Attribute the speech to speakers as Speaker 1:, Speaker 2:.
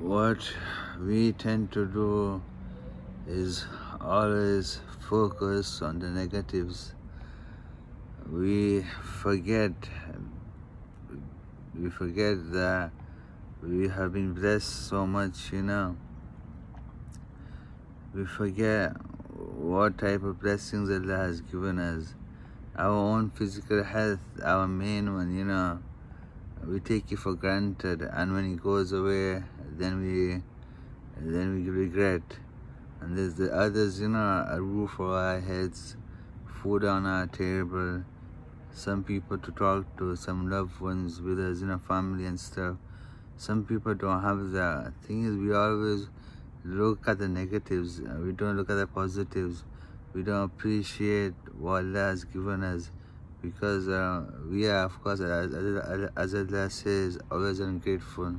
Speaker 1: what we tend to do is always focus on the negatives. We forget, we forget that we have been blessed so much, you know. We forget what type of blessings Allah has given us. Our own physical health, our main one, you know we take it for granted and when it goes away then we then we regret. And there's the others you know a roof over our heads food on our table some people to talk to some loved ones with us you know family and stuff. Some people don't have that. Thing is we always look at the negatives. We don't look at the positives. We don't appreciate what allah has given us because uh, we are, of course, as, Allah says, always ungrateful.